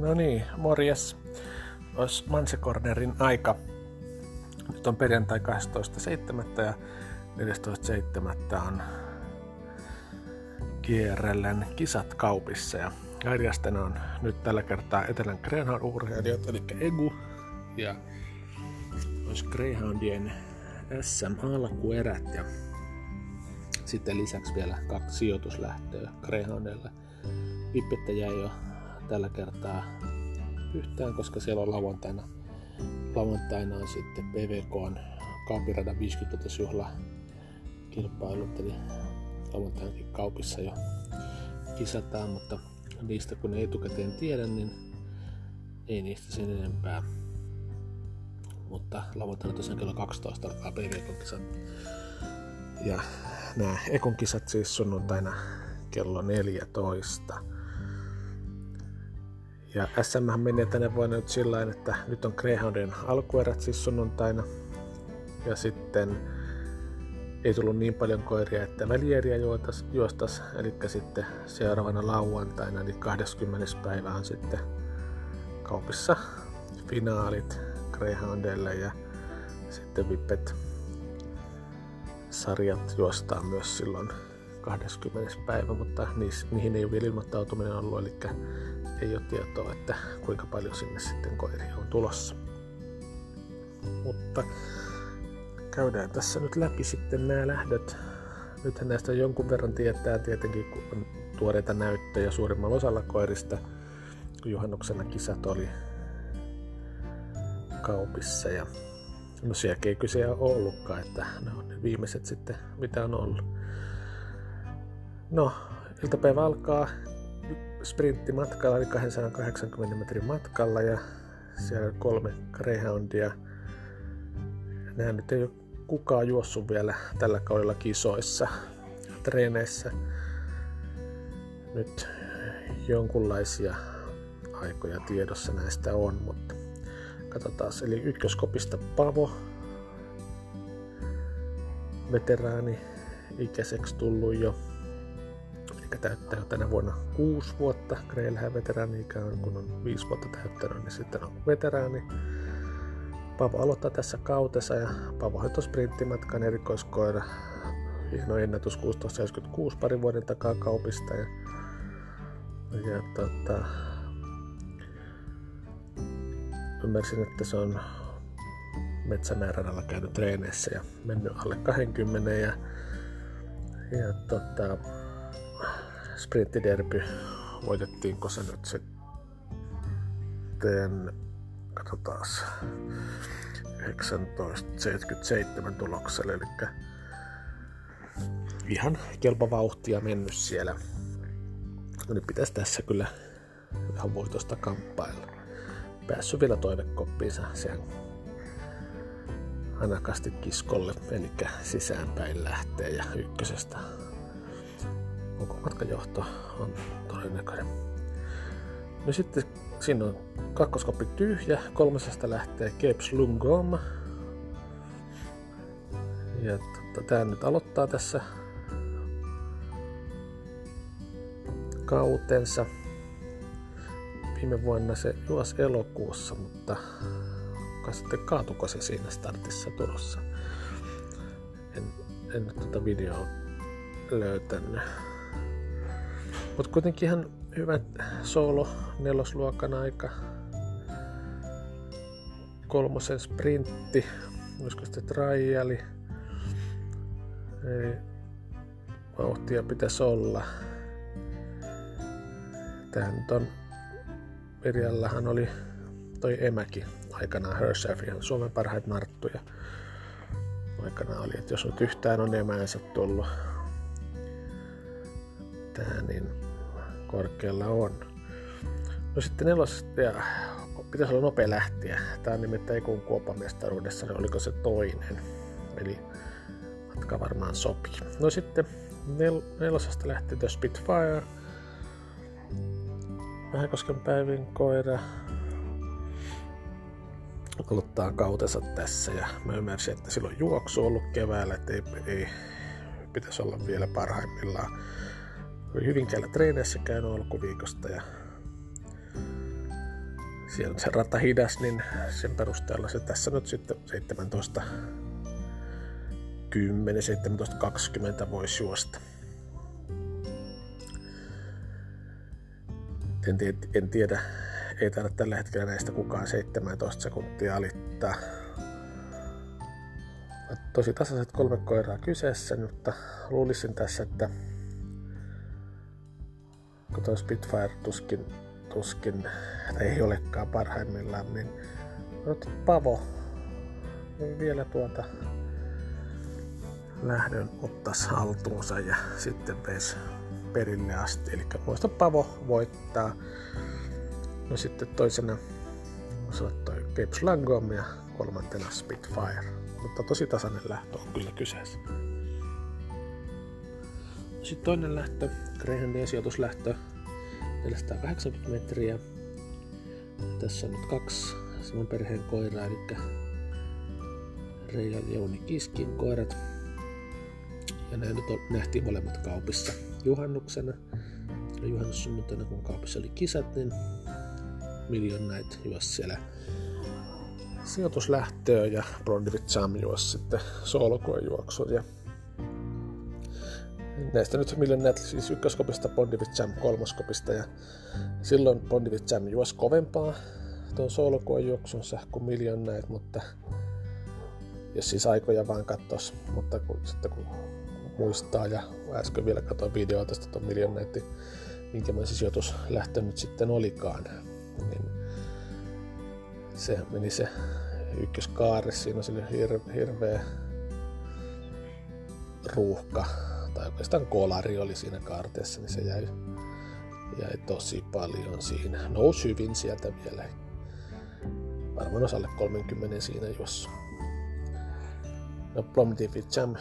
No niin, morjes. Olisi Mansecornerin aika. Nyt on perjantai 12.7. ja 14.7. on kierrellen kisat kaupissa. Ja järjestäjänä on nyt tällä kertaa Etelän Greyhound-urheilijat, eli EGU. Ja olisi Greyhoundien SM-alkuerät ja sitten lisäksi vielä kaksi sijoituslähtöä Greyhoundille. Pippettä jäi jo tällä kertaa yhtään, koska siellä on lauantaina, lauantaina on sitten PVK on Kaupiradan 50 juhla kilpailut, eli lauantainakin kaupissa jo kisataan, mutta niistä kun ei etukäteen tiedä, niin ei niistä sen enempää. Mutta lauantaina tosiaan kello 12 alkaa PVK-kisat. Ja nämä Ekon kisat siis sunnuntaina kello 14. Ja SM menee tänä vuonna nyt sillä että nyt on Greyhoundin alkuerät siis sunnuntaina. Ja sitten ei tullut niin paljon koiria, että välieriä juostas, eli sitten seuraavana lauantaina, eli 20. päivä on sitten kaupissa finaalit Greyhoundille ja sitten Vippet sarjat juostaan myös silloin 20. päivä, mutta niihin ei ole vielä ilmoittautuminen ollut, eli ei ole tietoa, että kuinka paljon sinne sitten koiria on tulossa. Mutta käydään tässä nyt läpi sitten nämä lähdöt. Nythän näistä jonkun verran tietää tietenkin, kun on tuoreita näyttöjä suurimmalla osalla koirista, kun juhannuksena kisat oli kaupissa ja no sielläkin ei kyse ole ollutkaan, että ne on ne viimeiset sitten, mitä on ollut. No, iltapäivä alkaa sprinttimatkalla, eli 280 metrin matkalla ja siellä kolme Greyhoundia. Nämä nyt ei ole kukaan juossut vielä tällä kaudella kisoissa, treeneissä. Nyt jonkunlaisia aikoja tiedossa näistä on, mutta katsotaan. Eli ykköskopista Pavo, veteraani, ikäiseksi tullut jo täyttää jo tänä vuonna 6 vuotta. Greilhän veteraani on, kun on 5 vuotta täyttänyt, niin sitten on veteraani. Pavo aloittaa tässä kautessa ja Pavo hoitoi sprinttimatkan erikoiskoira. Hieno ennätys 1676 parin vuoden takaa kaupista. Ja, ja tota, ymmärsin, että se on Metsämääränalla käynyt treeneissä ja mennyt alle 20 ja, ja tota, sprinttiderby voitettiinko se nyt sitten, katsotaan, 1977 tulokselle, eli ihan kelpa vauhtia mennyt siellä. No nyt pitäisi tässä kyllä ihan voitosta kamppailla. Päässyt vielä toivekoppiinsa sen anakasti kiskolle, eli sisäänpäin lähtee ja ykkösestä matkajohto on todennäköinen. No sitten siinä on kakkoskoppi tyhjä, kolmasesta lähtee Keps Lungom. Ja tota, tää nyt aloittaa tässä kautensa. Viime vuonna se juos elokuussa, mutta sitten kaatuko se siinä startissa tulossa. En, en nyt tuota videoa löytänyt. Mutta kuitenkin ihan hyvä solo nelosluokan aika. Kolmosen sprintti, olisiko sitten triali. Eli vauhtia pitäisi olla. Tähän nyt on, Mirjallahan oli toi emäkin aikanaan Herself, ihan Suomen parhaita narttuja. Aikanaan oli, että jos nyt yhtään on emäänsä tullut tähän, niin korkealla on. No sitten nelosesta ja pitäisi olla nopea lähtiä. Tämä on nimittäin Ekun kuopamestaruudessa, niin oliko se toinen. Eli matka varmaan sopii. No sitten nel- nelosesta lähti The Spitfire. Vähäkosken päivin koira aloittaa kautensa tässä ja mä ymmärsin, että silloin juoksu ollut keväällä, että ei, ei pitäisi olla vielä parhaimmillaan oli Hyvinkäällä treeneissä käynyt alkuviikosta ja siellä se rata hidas, niin sen perusteella se tässä nyt sitten 17 10, 17, 20 voisi juosta. En, en tiedä, ei taida tällä hetkellä näistä kukaan 17 sekuntia alittaa. Tosi tasaiset kolme koiraa kyseessä, mutta luulisin tässä, että kun tuo Spitfire tuskin, tuskin ei olekaan parhaimmillaan, niin Pavo vielä tuota lähdön ottaisi haltuunsa ja sitten veisi perille asti. Eli muista Pavo voittaa. No sitten toisena toi Cape Slangom ja kolmantena Spitfire. Mutta tosi tasainen lähtö on kyllä kyseessä. Sitten toinen lähtö, Greyhoundin sijoituslähtö, 480 metriä. Tässä on nyt kaksi saman perheen koiraa, eli Reija Jouni Kiskin koirat. Ja nämä nyt nähtiin molemmat kaupissa juhannuksena. Ja juhannussunnuntaina, kun kaupissa oli kisat, niin Million Night juos siellä sijoituslähtöä ja Blondivit Jam juos sitten soolokoen juoksun. Ja näistä nyt Million Night siis ykköskopista, Bondivit Jam kolmoskopista ja silloin Bondivit Jam juos kovempaa. Tuon soolokoen juoksunsa kuin Million Night, mutta jos siis aikoja vaan katsos, mutta kun, sitten kun muistaa ja äsken vielä katsoin videoa tästä tuon Million Night, minkälainen sijoitus lähtenyt sitten olikaan, niin se meni se ykköskaari, siinä oli hir- hirveä ruuhka, tai oikeastaan kolari oli siinä kaarteessa, niin se jäi, jäi tosi paljon siinä. Nousi hyvin sieltä vielä, varmaan osalle 30 siinä jos No Plumdivi Jam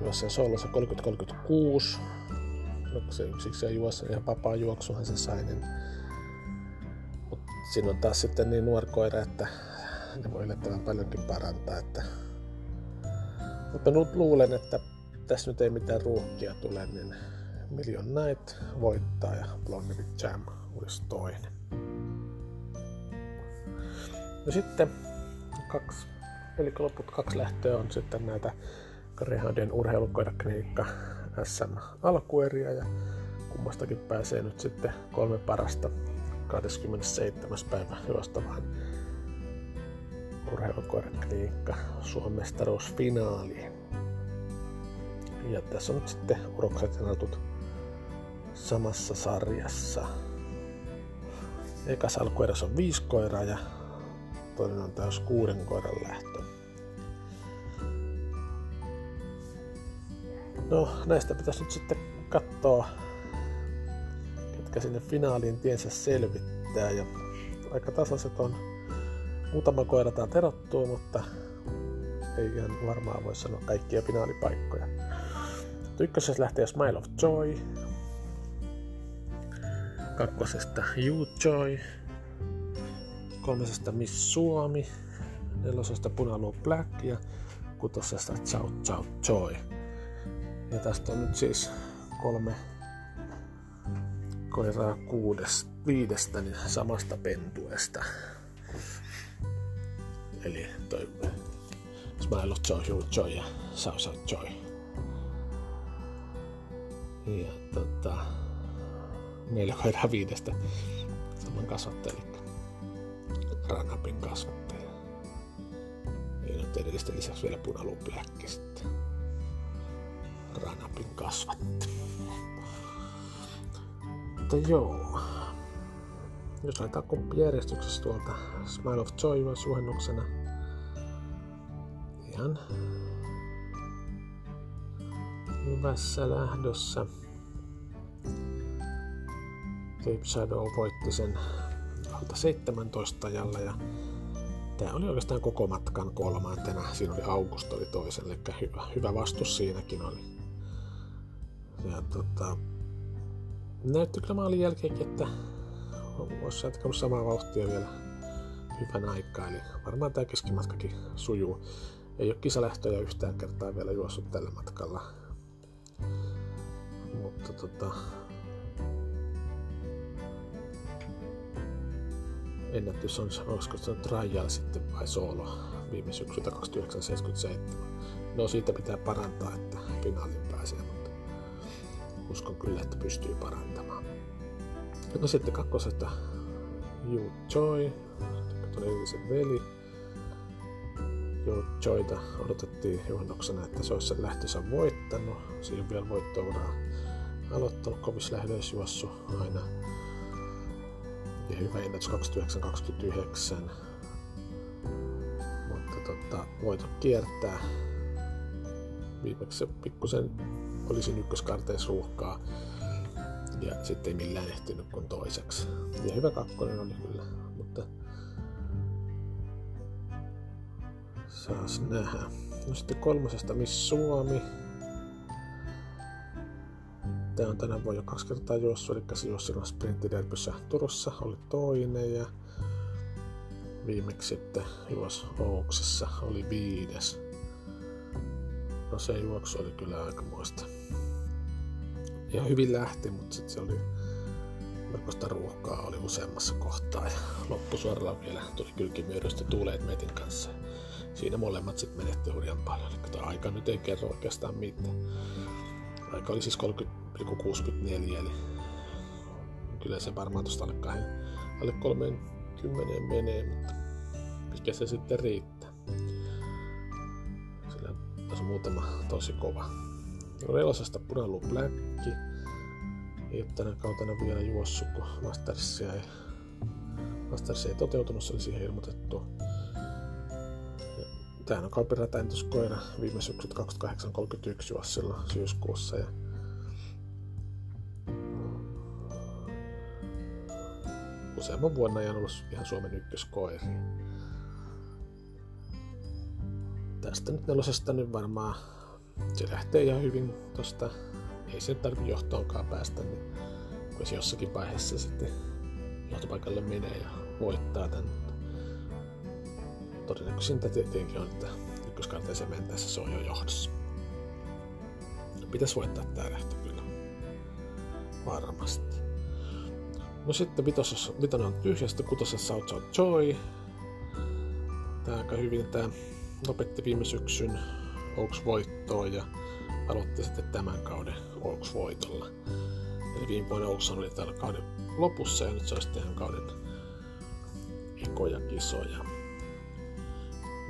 juosi sen solossa 30-36. No se siksi se juossa ihan vapaa juoksuhan se sai, niin siinä on taas sitten niin nuori koira, että ne voi yllättävän paljonkin parantaa. Että... Mutta nyt luulen, että tässä nyt ei mitään ruuhkia tule, niin Million Night voittaa ja Blondie Jam olisi toinen. No sitten kaksi, eli loput kaksi lähtöä on sitten näitä Greyhoundien urheilukoiraklinikka SM alkueriä ja kummastakin pääsee nyt sitten kolme parasta 27. päivä juostavaan urheilukoiraklinikka Suomen mestaruusfinaaliin. Ja tässä on nyt sitten urokset ja samassa sarjassa. Ekas alkueräs on viisi koiraa ja toinen on täys kuuden koiran lähtö. No näistä pitäisi nyt sitten katsoa ketkä sinne finaaliin tiensä selvittää. Ja aika tasaiset on. Muutama koira täältä erottuu, mutta ei ihan varmaan voi sanoa kaikkia finaalipaikkoja. Ykkösessä lähtee Smile of Joy. Kakkosesta You Joy. Kolmesesta Miss Suomi. Nelosesta Punalu Black ja kutosesta Ciao Ciao Joy. Ja tästä on nyt siis kolme koiraa kuudesta, viidestä niin samasta pentuesta. Eli toi Smile of Joy, Joy, Joy ja Sao Sao Joy. Ja tota, neljä koiraa viidestä saman kasvattaja, eli Ranapin kasvattaja. Ja nyt edellisten lisäksi vielä punalupläkki sitten. Ranapin kasvattaja. Mutta joo. Jos laitetaan järjestyksessä tuolta Smile of Joy suhennuksena. Ihan hyvässä lähdössä. Cape Shadow voitti sen alta 17 ajalla ja tämä oli oikeastaan koko matkan kolmantena. Siinä oli August oli toisen, eli hyvä, hyvä vastus siinäkin oli. Ja tota, näytti kyllä maalin jälkeenkin, että olisi jatkanut samaa vauhtia vielä hyvän aikaa. Eli varmaan tämä keskimatkakin sujuu. Ei ole kisalähtöjä yhtään kertaa vielä juossut tällä matkalla. Mutta tota, ennätys on, olisiko se on trial sitten vai solo viime syksyltä 2977. No siitä pitää parantaa, että finaaliin pääsee, mutta uskon kyllä, että pystyy parantamaan. No sitten kakkosesta Yu Choi, todellisen veli. Yu Choita odotettiin juhannuksena, että se olisi sen lähtönsä voittanut. Siinä on vielä voittoa aloittanut kovissa lähdöisjuossu aina. Ja hyvä ennätys 29-29. Mutta tota, voitot kiertää. Viimeksi se pikkusen olisi ykköskarteissa ruuhkaa. Ja sitten ei millään ehtinyt kuin toiseksi. Ja hyvä kakkonen oli kyllä, mutta saas nähdä. No sitten kolmosesta Miss Suomi. Tämä on tänä vuonna jo kaksi kertaa juossut, eli se juosi sprinttiderbyssä Turussa, oli toinen ja viimeksi sitten juos Ouksessa, oli viides. No se juoksu oli kyllä aika muista. Ja hyvin lähti, mutta sitten se oli melkoista ruuhkaa oli useammassa kohtaa ja loppusuoralla vielä tuli kylkimyödystä tuuleet metin kanssa. Siinä molemmat sitten menetti hurjan paljon, eli aika nyt ei kerro oikeastaan mitään. Aika oli siis 30,64, eli kyllä se varmaan tuosta alle, kahden, alle 30 menee, mutta mikä se sitten riittää. Sillä on muutama tosi kova. Relosesta Punalu Black. Ei ole tänä kautena vielä juossut, kun Mastersia ei, Mastersia ei toteutunut, se oli siihen ilmoitettu. Tämähän on kaupirätäintyskoira viime syksyt 2831 juosi silloin syyskuussa. Ja useamman vuonna ajan ollut ihan Suomen ykköskoiri. Tästä nyt nelosesta nyt varmaan se lähtee ihan hyvin tosta. Ei se tarvi johtoonkaan päästä, niin kun se jossakin vaiheessa sitten johtopaikalle menee ja voittaa tän. Todennäköisintä tietenkin on, että ykköskarteeseen mentäessä se on jo johdossa. Pitäisi voittaa tää lähtö kyllä. Varmasti. No sitten vitosessa, vitonen on tyhjästä, kutosessa South South Joy. Tää aika hyvin tää lopetti viime syksyn Oaks voittoon ja aloitti sitten tämän kauden Oaks voitolla. Eli viime vuonna Oaks oli täällä kauden lopussa ja nyt se olisi sitten kauden ekoja kisoja.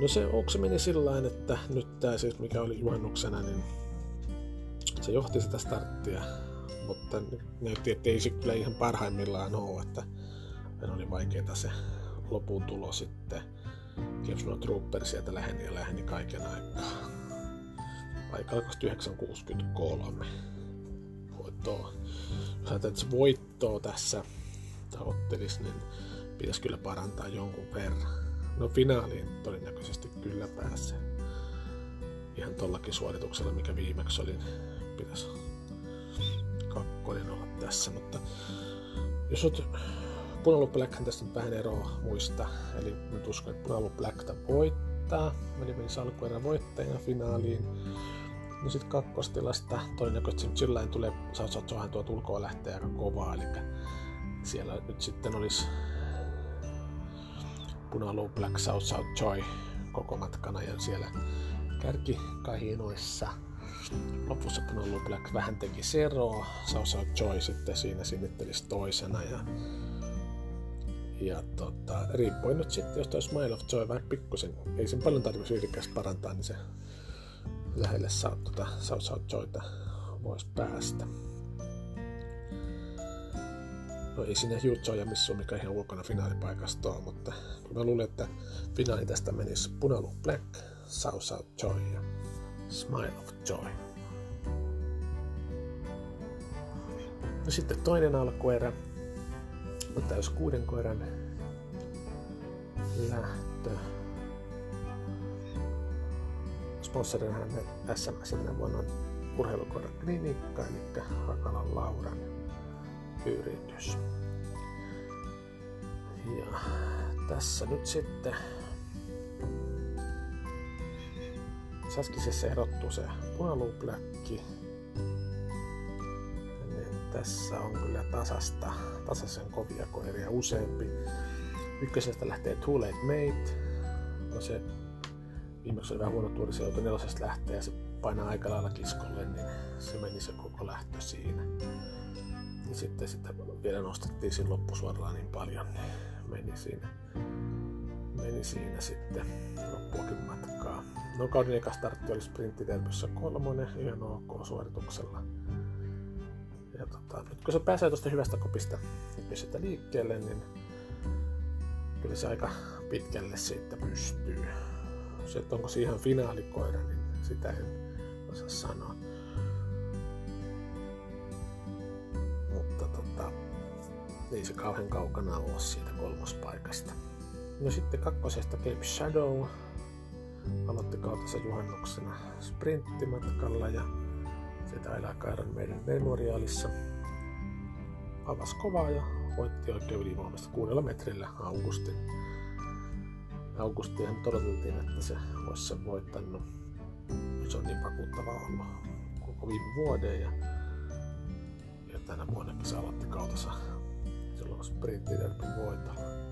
No se Oaks meni sillä että nyt tämä siis mikä oli juhannuksena, niin se johti sitä starttia, mutta näytti, että ei se kyllä ihan parhaimmillaan ole, että oli vaikeaa se lopun tulo sitten. Gibson Trooper sieltä läheni ja läheni kaiken aikaa paikalla 963 voittoa. Jos ajatellaan, että se voittoa tässä tavoittelisi, niin pitäisi kyllä parantaa jonkun verran. No finaaliin todennäköisesti kyllä pääsee. Ihan tollakin suorituksella, mikä viimeksi oli, pitäisi kakkonen olla tässä, mutta jos olet Punalu Black tästä nyt vähän eroa muista, eli nyt uskon, että Punalu Black voittaa, eli menisi alkuerän voittajana finaaliin. No sitten kakkostilasta todennäköisesti sillä tulee South tuo ulkoa lähtee aika kovaa, eli siellä nyt sitten olisi Punalu Black South South Joy koko matkana ja siellä kärkikahinoissa. Lopussa Punalu Black vähän teki seroa, South Joy sitten siinä sinnittelisi toisena ja ja tota, riippuen nyt sitten, jos toi Smile of Joy vähän pikkusen, ei sen paljon tarvitsisi parantaa, niin se lähelle saa tuota South Joyta voisi päästä. No ei siinä Hugh ja missä on mikä ihan ulkona finaalipaikasta on, mutta mä luulen, että finaali tästä menisi Punalu Black, South Joy ja Smile of Joy. No sitten toinen alkuerä on täys kuuden koiran lähtö sponsorina SMS tänä vuonna on urheilukoiran klinikka, eli Hakalan Lauran yritys. Ja tässä nyt sitten Saskisessa erottuu se punaluupläkki. Niin tässä on kyllä tasasta, tasaisen kovia koiria useampi. Ykkösestä lähtee Too Late Mate. No se viimeksi oli vähän huono tuuri, se joutui nelosesta lähteä ja se painaa aika lailla kiskolle, niin se meni se koko lähtö siinä. Ja sitten sitä vielä nostettiin siinä loppusuoralla niin paljon, niin meni siinä, meni siinä sitten loppuakin matkaa. No kauden eka startti oli sprinttiterpyssä kolmonen, ihan ok suorituksella. Ja tota, nyt kun se pääsee tuosta hyvästä kopista sitä liikkeelle, niin kyllä se aika pitkälle siitä pystyy. Se, että onko se ihan finaalikoira, niin sitä en osaa sanoa. Mutta tota, ei se kauhean kaukana ole siitä kolmospaikasta. No sitten kakkosesta Cape Shadow aloitti kautensa juhannuksena sprinttimatkalla ja sitä elää Kairan meidän memoriaalissa. Avas kovaa ja voitti oikein ylivoimasta kuudella metrillä Augustin. Augustihan todeteltiin, että se olisi sen voittanut. Se on niin vakuuttava ollut koko viime vuoden ja, ja tänä vuonnakin se aloitti kautensa silloin sprinttiderpin voitolla.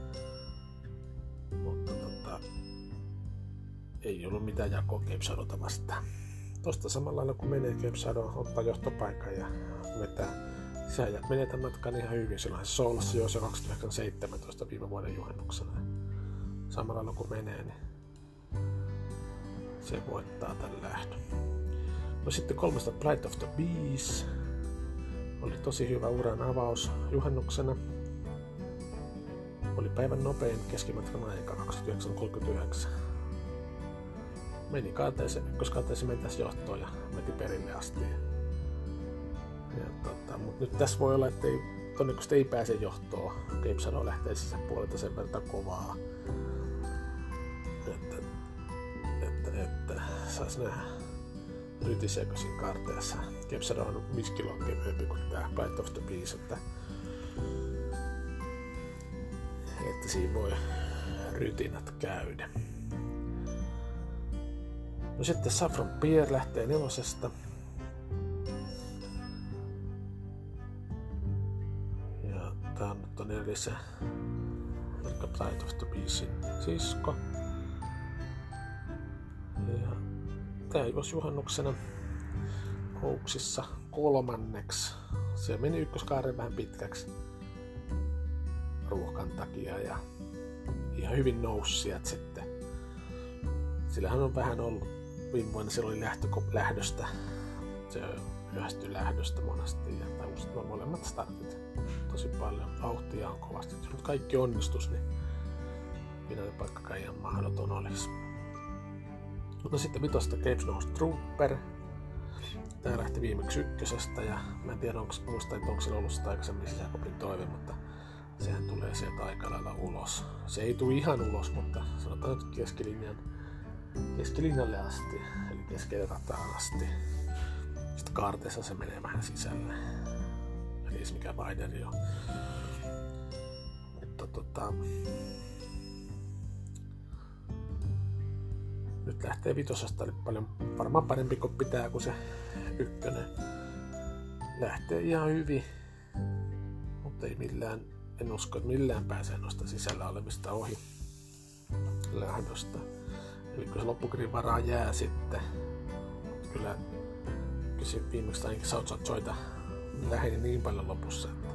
Mutta tota, ei ollut mitään jakoa Cape vastaan. Tosta samalla lailla kun menee Cape ottaa johtopaikan ja vetää sä menee tämän matkan ihan hyvin. Silloin Soulassa jo se 2017 viime vuoden juhannuksena. Samalla lailla kun menee, niin se voittaa tämän lähdön. No sitten kolmesta Plight of the Bees. Oli tosi hyvä uran avaus juhannuksena. Oli päivän nopein keskimatkan aika 29.39. Meni kaateeseen, ykköskaateeseen mentäisi johtoon ja meni perille asti. Ja tota, mutta nyt tässä voi olla, että ei, todennäköisesti ei pääse johtoon. Shadow lähtee sisäpuolelta sen verran kovaa. Että, että, että saisi nähdä rytiseekö siinä karteessa. Shadow on 5 kiloa kevyempi kuin tämä Flight of the Beast, että, että siinä voi rytinät käydä. No sitten Saffron Pier lähtee nelosesta. eli se eli Pride of the Beastin sisko. Ja juosi juhannuksena Houksissa kolmanneksi. Se meni ykköskaaren vähän pitkäksi ruuhkan takia ja ihan hyvin nousi sieltä sitten. Sillähän on vähän ollut viime vuonna, siellä oli lähdöstä, se myöhästyi lähdöstä monesti ja tai molemmat startit tosi paljon. Vauhtia on kovasti. Jos nyt kaikki onnistus, niin paikkakaan ihan mahdoton olisi. Mutta sitten vitosta Cape Snow Trooper. Tää lähti viimeksi ykkösestä ja mä en tiedä onko, muista, että onko se ollut sitä aikaisemmin sisäkopin toive, mutta sehän tulee sieltä aika lailla ulos. Se ei tule ihan ulos, mutta sanotaan nyt keskilinjan, keskilinjalle asti, eli keskelle rataan asti. Sitten kaarteessa se menee vähän sisälle edes mikä Bideni on. Mutta tota, nyt lähtee vitosesta, eli paljon varmaan parempi kuin pitää kuin se ykkönen. Lähtee ihan hyvin, mutta ei millään, en usko, että millään pääsee noista sisällä olemista ohi lähdöstä. Eli kun se loppukrin varaa jää sitten, kyllä, kyllä viimeksi ainakin South Joita läheni niin paljon lopussa, että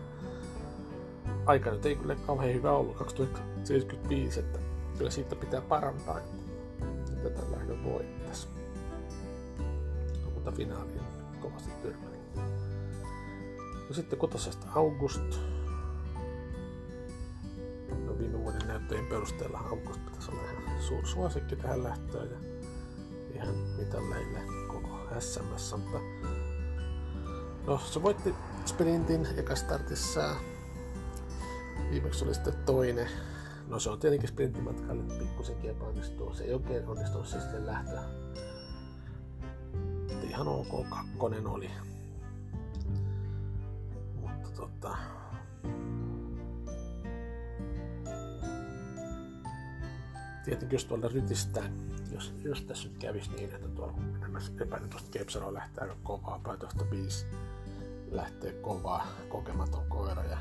aika nyt ei kyllä kauhean hyvä ollut 2075, että kyllä siitä pitää parantaa, että tätä lähdön voittaisi. Mutta finaaliin kovasti tyrmäli. No sitten kutosesta August. No viime vuoden näyttöjen perusteella August pitäisi olla ihan suur suosikki tähän lähtöön ja ihan mitalleille koko SMS, mutta No, se voitti sprintin eka startissa. Viimeksi oli sitten toinen. No se on tietenkin sprinttimatkalle pikkusenkin epäonnistuu. Se ei oikein onnistunut se sitten lähtö. Ihan ok kakkonen oli. Mutta tota... Tietenkin jos tuolta rytistään, jos, jos tässä nyt kävisi niin, että tuolla epäilen tuosta Kepsaro lähtee aika kovaa, Paitohto 5 lähtee kovaa kokematon koira ja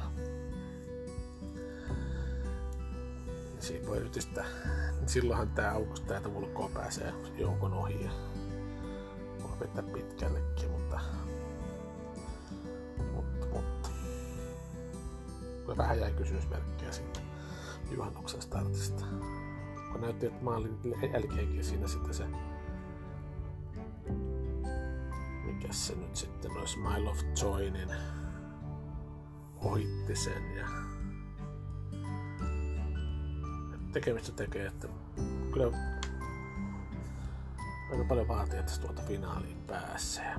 siitä voi yritistä. Niin silloinhan tää aukos täältä ulkoa pääsee joukon ohi ja voi vetää pitkällekin, mutta, mutta, mutta. Vähän jäi kysymysmerkkiä sitten juhannuksen startista. Kun näytti, että mä olin jälkeenkin siinä sitten se mikä se nyt sitten olisi Mile of Joy, niin ohitti sen ja tekemistä tekee, että kyllä aika paljon vaatii, että se tuolta finaaliin pääsee.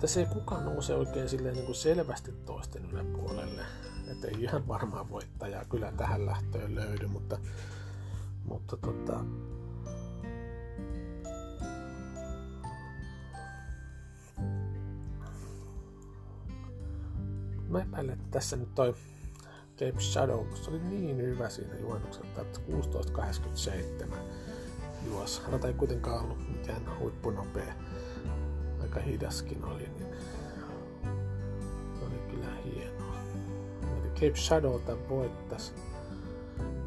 Tässä ei kukaan nouse oikein silleen niin kuin selvästi toisten yläpuolelle. Että ei ihan varmaan voittajaa kyllä tähän lähtöön löydy, mutta, mutta tota, mä epäilen, että tässä nyt toi Cape Shadow, se oli niin hyvä siinä juonnoksella, että 16.87 juos. Rata ei kuitenkaan ollut mikään huippunopea. Aika hidaskin oli, niin Cape Shadowta voittas.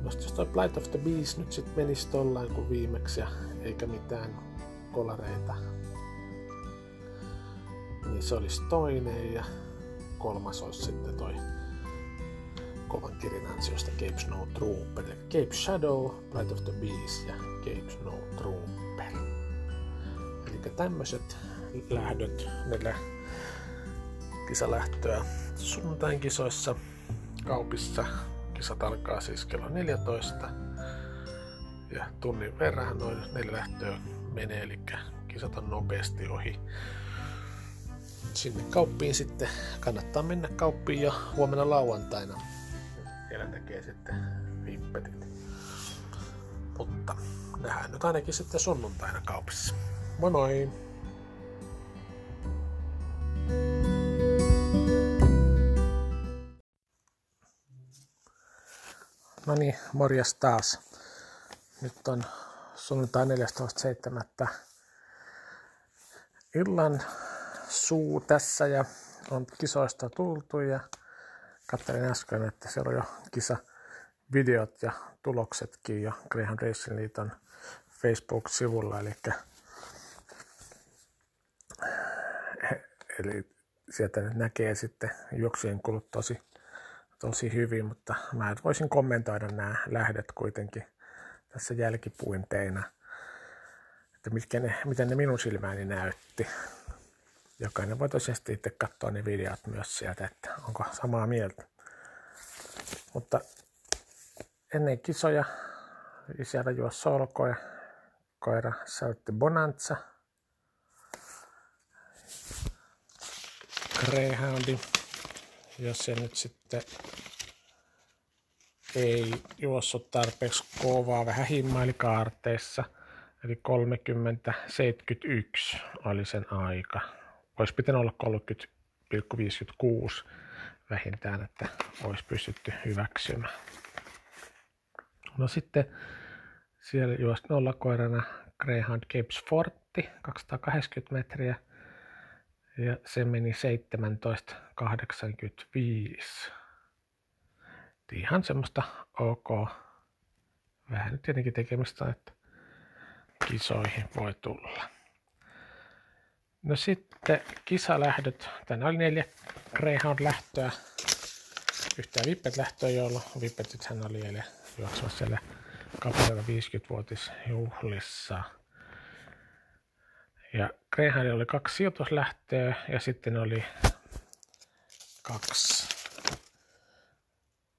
No jos toi Blight of the Beast nyt sit menisi tollain kuin viimeksi ja eikä mitään kolareita, niin se olisi toinen ja kolmas olisi sitten toi kovan kirjan ansiosta Cape Snow Trooper. Eli Cape Shadow, Light of the Beast ja Cape Snow Trooper. Eli tämmöiset lähdöt, neljä kisalähtöä sunnuntain kisoissa kaupissa. Kisat alkaa siis kello 14 ja tunnin verran noin neljä lähtöä menee, eli kisat on nopeasti ohi sinne kauppiin sitten. Kannattaa mennä kauppiin jo huomenna lauantaina. Siellä tekee sitten vippetit. Mutta nähdään nyt ainakin sitten sunnuntaina kaupissa. Moi moi! No niin, morjas taas. Nyt on sunnuntai 14.7. Illan suu tässä ja on kisoista tultu ja katselin äsken, että siellä on jo kisa videot ja tuloksetkin jo Greyhound Racing Liiton Facebook-sivulla, eli, eli sieltä näkee sitten juoksujen kulut tosi, tosi hyvin, mutta mä voisin kommentoida nämä lähdet kuitenkin tässä jälkipuinteina, että mitkä ne, miten ne minun silmääni näytti. Jokainen voi tosiaan itse katsoa ne videot myös sieltä, että onko samaa mieltä. Mutta ennen kisoja siellä juos solkoja, koira säytti Bonanza, Greyhoundi, jos se nyt sitten ei juossut tarpeeksi kovaa, vähän himmaili kaarteissa, eli 30-71 oli sen aika. Olisi pitänyt olla 30,56 vähintään, että olisi pystytty hyväksymään. No sitten siellä juosi nollakoirana Greyhound Capes Forti 280 metriä ja se meni 17.85. Ihan semmoista ok. Vähän tietenkin tekemistä, että kisoihin voi tulla. No sitten kisalähdöt. Tänään oli neljä Greyhound-lähtöä. Yhtään Vippet-lähtöä, jolla Vippetythän oli eilen juoksemassa siellä kappaleella 50-vuotisjuhlissa. Ja Greyhound oli kaksi sijoituslähtöä ja sitten oli kaksi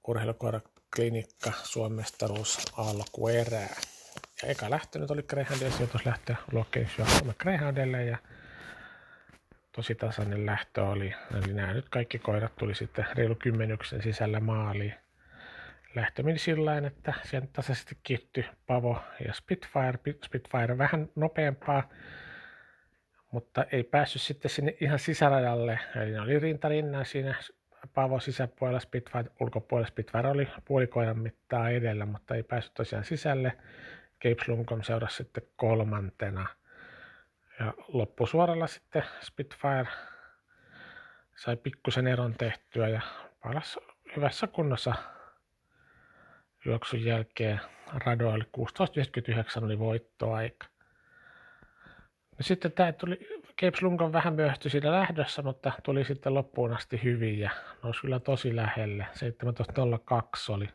urheilukoiraklinikka Suomestaruus alkuerää. Ja eka lähtö nyt oli Greyhoundin sijoituslähtö Location Greyhoundille ja tosi tasainen lähtö oli. Eli nämä nyt kaikki koirat tuli sitten reilu kymmenyksen sisällä maaliin. Lähtö meni sillä että sieltä tasaisesti kiittyi Pavo ja Spitfire. Spitfire vähän nopeampaa, mutta ei päässyt sitten sinne ihan sisärajalle. Eli ne oli rintarinnan siinä Pavo sisäpuolella, Spitfire ulkopuolella. Spitfire oli puolikoiran mittaa edellä, mutta ei päässyt tosiaan sisälle. Cape Slumcom seurasi sitten kolmantena – ja loppusuoralla sitten Spitfire sai pikkusen eron tehtyä ja palas hyvässä kunnossa juoksun jälkeen radoille 16.99 oli voittoaika. Sitten tämä tuli, Cape Slungon vähän myöhty siinä lähdössä, mutta tuli sitten loppuun asti hyvin ja nousi kyllä tosi lähelle. 17.02 oli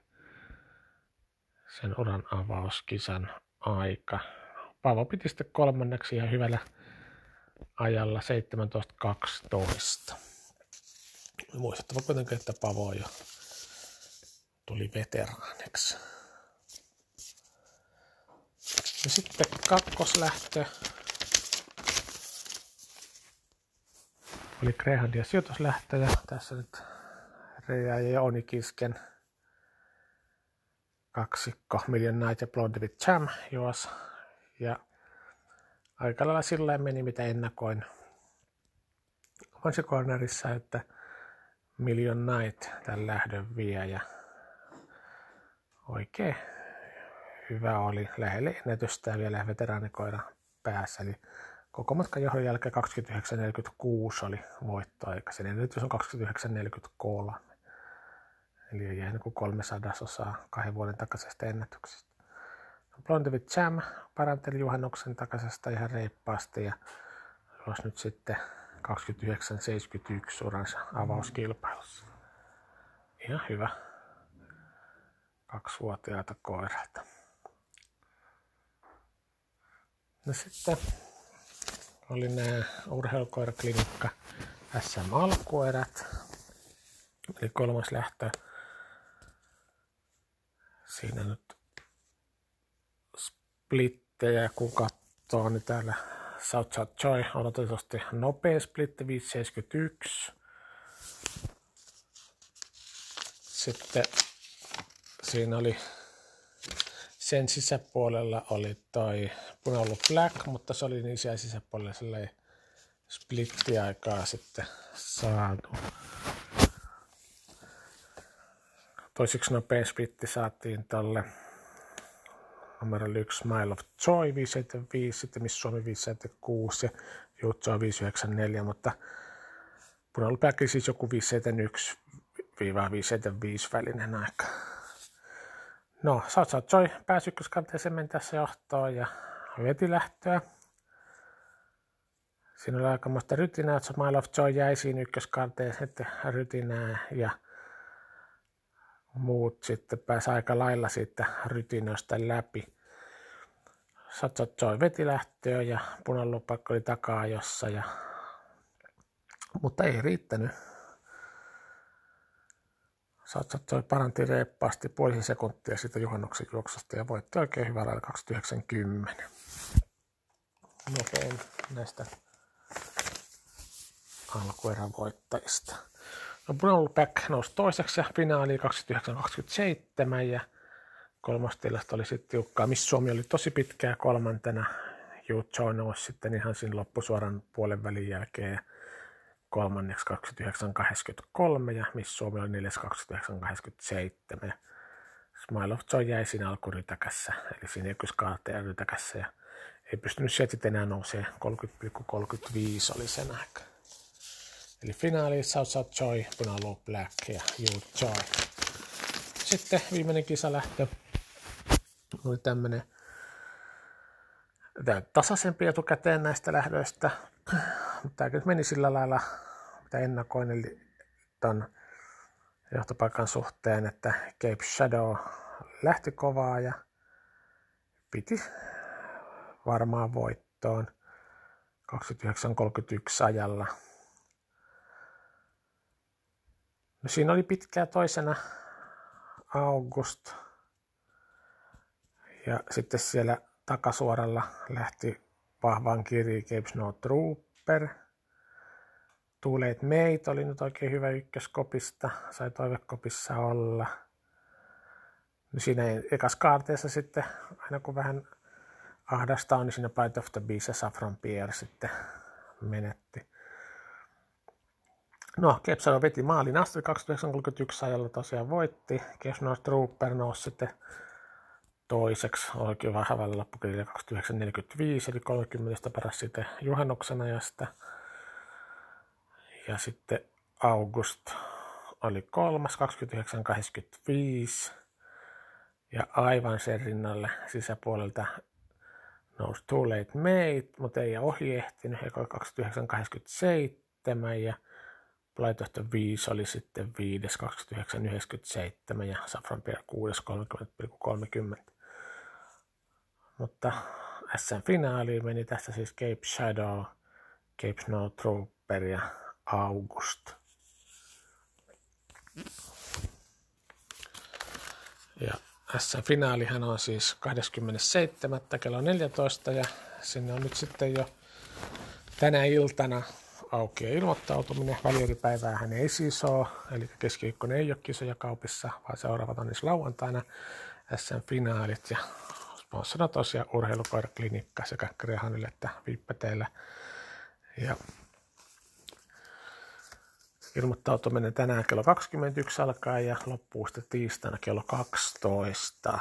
sen uran avauskisan aika. Paavo piti sitten kolmanneksi ihan hyvällä ajalla 17.12. Muistettava kuitenkin, että Pavo jo tuli veteraaniksi. Ja sitten kakkoslähtö oli Grehandia sijoituslähtö ja tässä nyt Reija ja Jouni Kisken kaksikko Million Night ja Blondie Jam juos. Ja aika lailla sillä meni mitä ennakoin Monsi Cornerissa, että Million Night tämän lähdön vie ja oikein hyvä oli lähelle ennätystä vielä veteraanikoira päässä. Eli koko matkan johdon jälkeen 29.46 oli voittoaika. Sen ennätys on 29.43. Eli ei jäänyt kuin kolme sadasosaa kahden vuoden takaisesta ennätyksestä. Blondevit Jam paranteli juhannuksen takaisesta ihan reippaasti ja olisi nyt sitten 29.71 uransa avauskilpailussa. Ihan hyvä. Kaksivuotiaita koiraita. No sitten oli nämä urheilukoiraklinikka SM alkuerät. Eli kolmas lähtö. Siinä nyt splittejä kun katsoo, niin täällä South Joy on otetusti nopea splitti 571. Sitten siinä oli sen sisäpuolella oli toi punallu black, mutta se oli niin siellä sisäpuolella sellainen splittiaikaa sitten saatu. Toiseksi nopea splitti saatiin tolle numero 1 Smile of Joy 575, sitten Miss Suomi 576 ja Jutsoa 594, mutta punallu black siis joku 571-575 välinen aika. No, South Joy pääsi ykköskanteeseen mentäessä johtoon ja veti lähtöä. Siinä oli aikamoista rytinää, että Smile of Joy jäi siinä ykköskanteen sitten rytinää ja muut sitten pääsi aika lailla siitä rytinöstä läpi. Satsot Joy veti lähtöä ja punalupakko oli takaa jossa ja mutta ei riittänyt Satsat paranti reippaasti puolisen sekuntia siitä juhannuksen juoksusta ja voitti oikein hyvällä 290. Nopein näistä alkuerän voittajista. No Bruno nousi toiseksi ja finaali 2927 ja kolmostilasta oli sitten tiukkaa. Miss Suomi oli tosi pitkää kolmantena. Yu Chou nousi sitten ihan siinä loppusuoran puolen välin jälkeen kolmanneksi 29.83 ja Miss Suomi oli 4.29.87 ja Smile of Joy jäi siinä alkurytäkässä, eli siinä ykköskaateen rytäkässä ja ei pystynyt sieltä enää nousee 30,35 oli sen aika. Eli finaali South South Joy, Punalu Black ja You Joy. Sitten viimeinen kisalähtö oli tämmönen tasaisempi etukäteen näistä lähdöistä tämä kyllä meni sillä lailla, mitä ennakoin, eli ton johtopaikan suhteen, että Cape Shadow lähti kovaa ja piti varmaan voittoon 29.31 ajalla. No siinä oli pitkää toisena August. Ja sitten siellä takasuoralla lähti vahvaan kirjiin Cape Snow Trooper. Tuuleet Meit oli nyt oikein hyvä ykköskopista, sai toivekopissa olla. No siinä ekas kaarteessa sitten, aina kun vähän ahdasta on, niin siinä Pride of the Beast ja Saffron Pierre sitten menetti. No, Kepsalo veti maalin asti 2931 ajalla tosiaan voitti. Kepsalo Trooper nousi sitten toiseksi oikein vähän välillä loppukirja 2945, eli 30 paras sitten juhannuksen ajasta. Ja sitten August oli kolmas, 29.85. Ja aivan sen rinnalle sisäpuolelta nousi Too Late Mate, mutta ei ohi ehtinyt, oli 2987 ja Vaihtoehto 5 oli sitten 5, 29,97 ja Safran Pierre 6, 30,30. Mutta SM-finaaliin meni tässä siis Cape Shadow, Cape Snow Trooper ja August. Ja SM-finaalihan on siis 27. kello 14 ja sinne on nyt sitten jo tänä iltana auki ilmoittautuminen. hän ei siis ole, eli keskiviikkona ei ole kisoja kaupissa, vaan seuraavat on siis lauantaina SM-finaalit ja sponsorina tosiaan urheilukoiraklinikka sekä Grehanille että Vippeteillä. Ja ilmoittautuminen tänään kello 21 alkaa ja loppuu sitten tiistaina kello 12.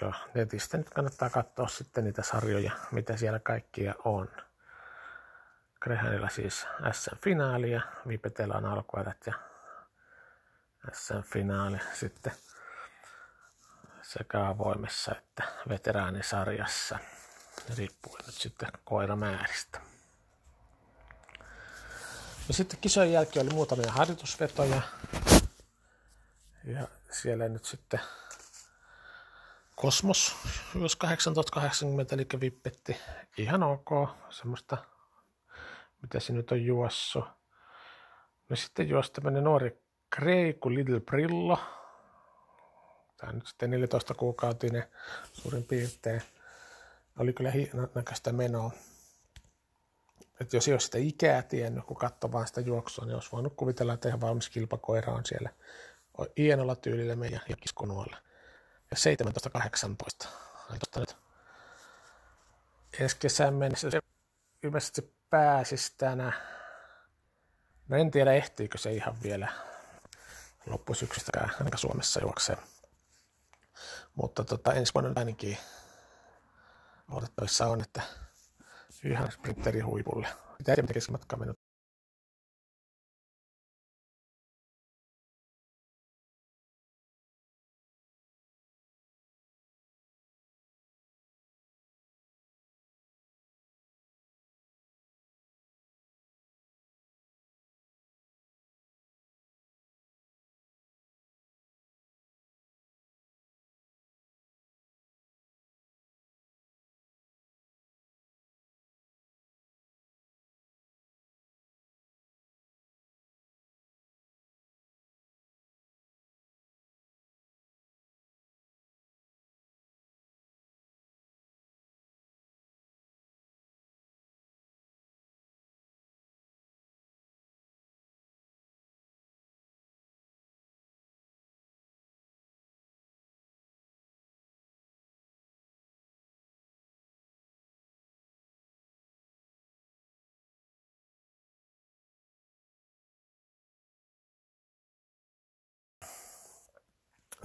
Ja netistä nyt kannattaa katsoa sitten niitä sarjoja, mitä siellä kaikkia on. Grehanilla siis SM-finaali ja Vipetellä on alkuerät ja SM-finaali sitten sekä avoimessa että veteraanisarjassa, riippuen nyt sitten koiramääristä. No sitten kisojen jälkeen oli muutamia harjoitusvetoja ja siellä nyt sitten Kosmos myös 1880, eli vippetti ihan ok, semmoista mitä se nyt on juossut. No sitten juosi tämmöinen nuori Kreiku Little Brillo. Tämä nyt sitten 14 kuukautinen suurin piirtein. Oli kyllä näköistä menoa. Että jos ei olisi sitä ikää tiennyt, kun katsoi vaan sitä juoksua, niin olisi voinut kuvitella, että ihan valmis kilpakoira on siellä hienolla tyylillä meidän kiskunuolla. Ja 17-18. nyt ensi kesän mennessä se ilmeisesti pääsisi tänä. No en tiedä ehtiikö se ihan vielä loppusyksystäkään ainakaan Suomessa juoksee. Mutta tota, ensi vuonna ainakin odotettavissa on, että ihan sprinteri huipulle. Mitä ei keskimatkaa mennyt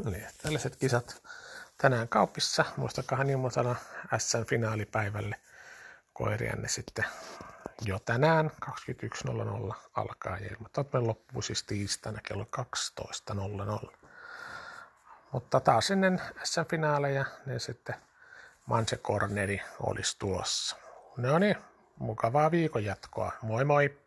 Eli tällaiset kisat tänään kaupissa. Muistakaa ilmoitana SM-finaalipäivälle koirianne sitten jo tänään 21.00 alkaa ja ilmoittaminen loppuu siis tiistaina kello 12.00. Mutta taas ennen SM-finaaleja niin sitten Manse Corneri olisi tuossa. No niin, mukavaa viikon jatkoa. Moi moi!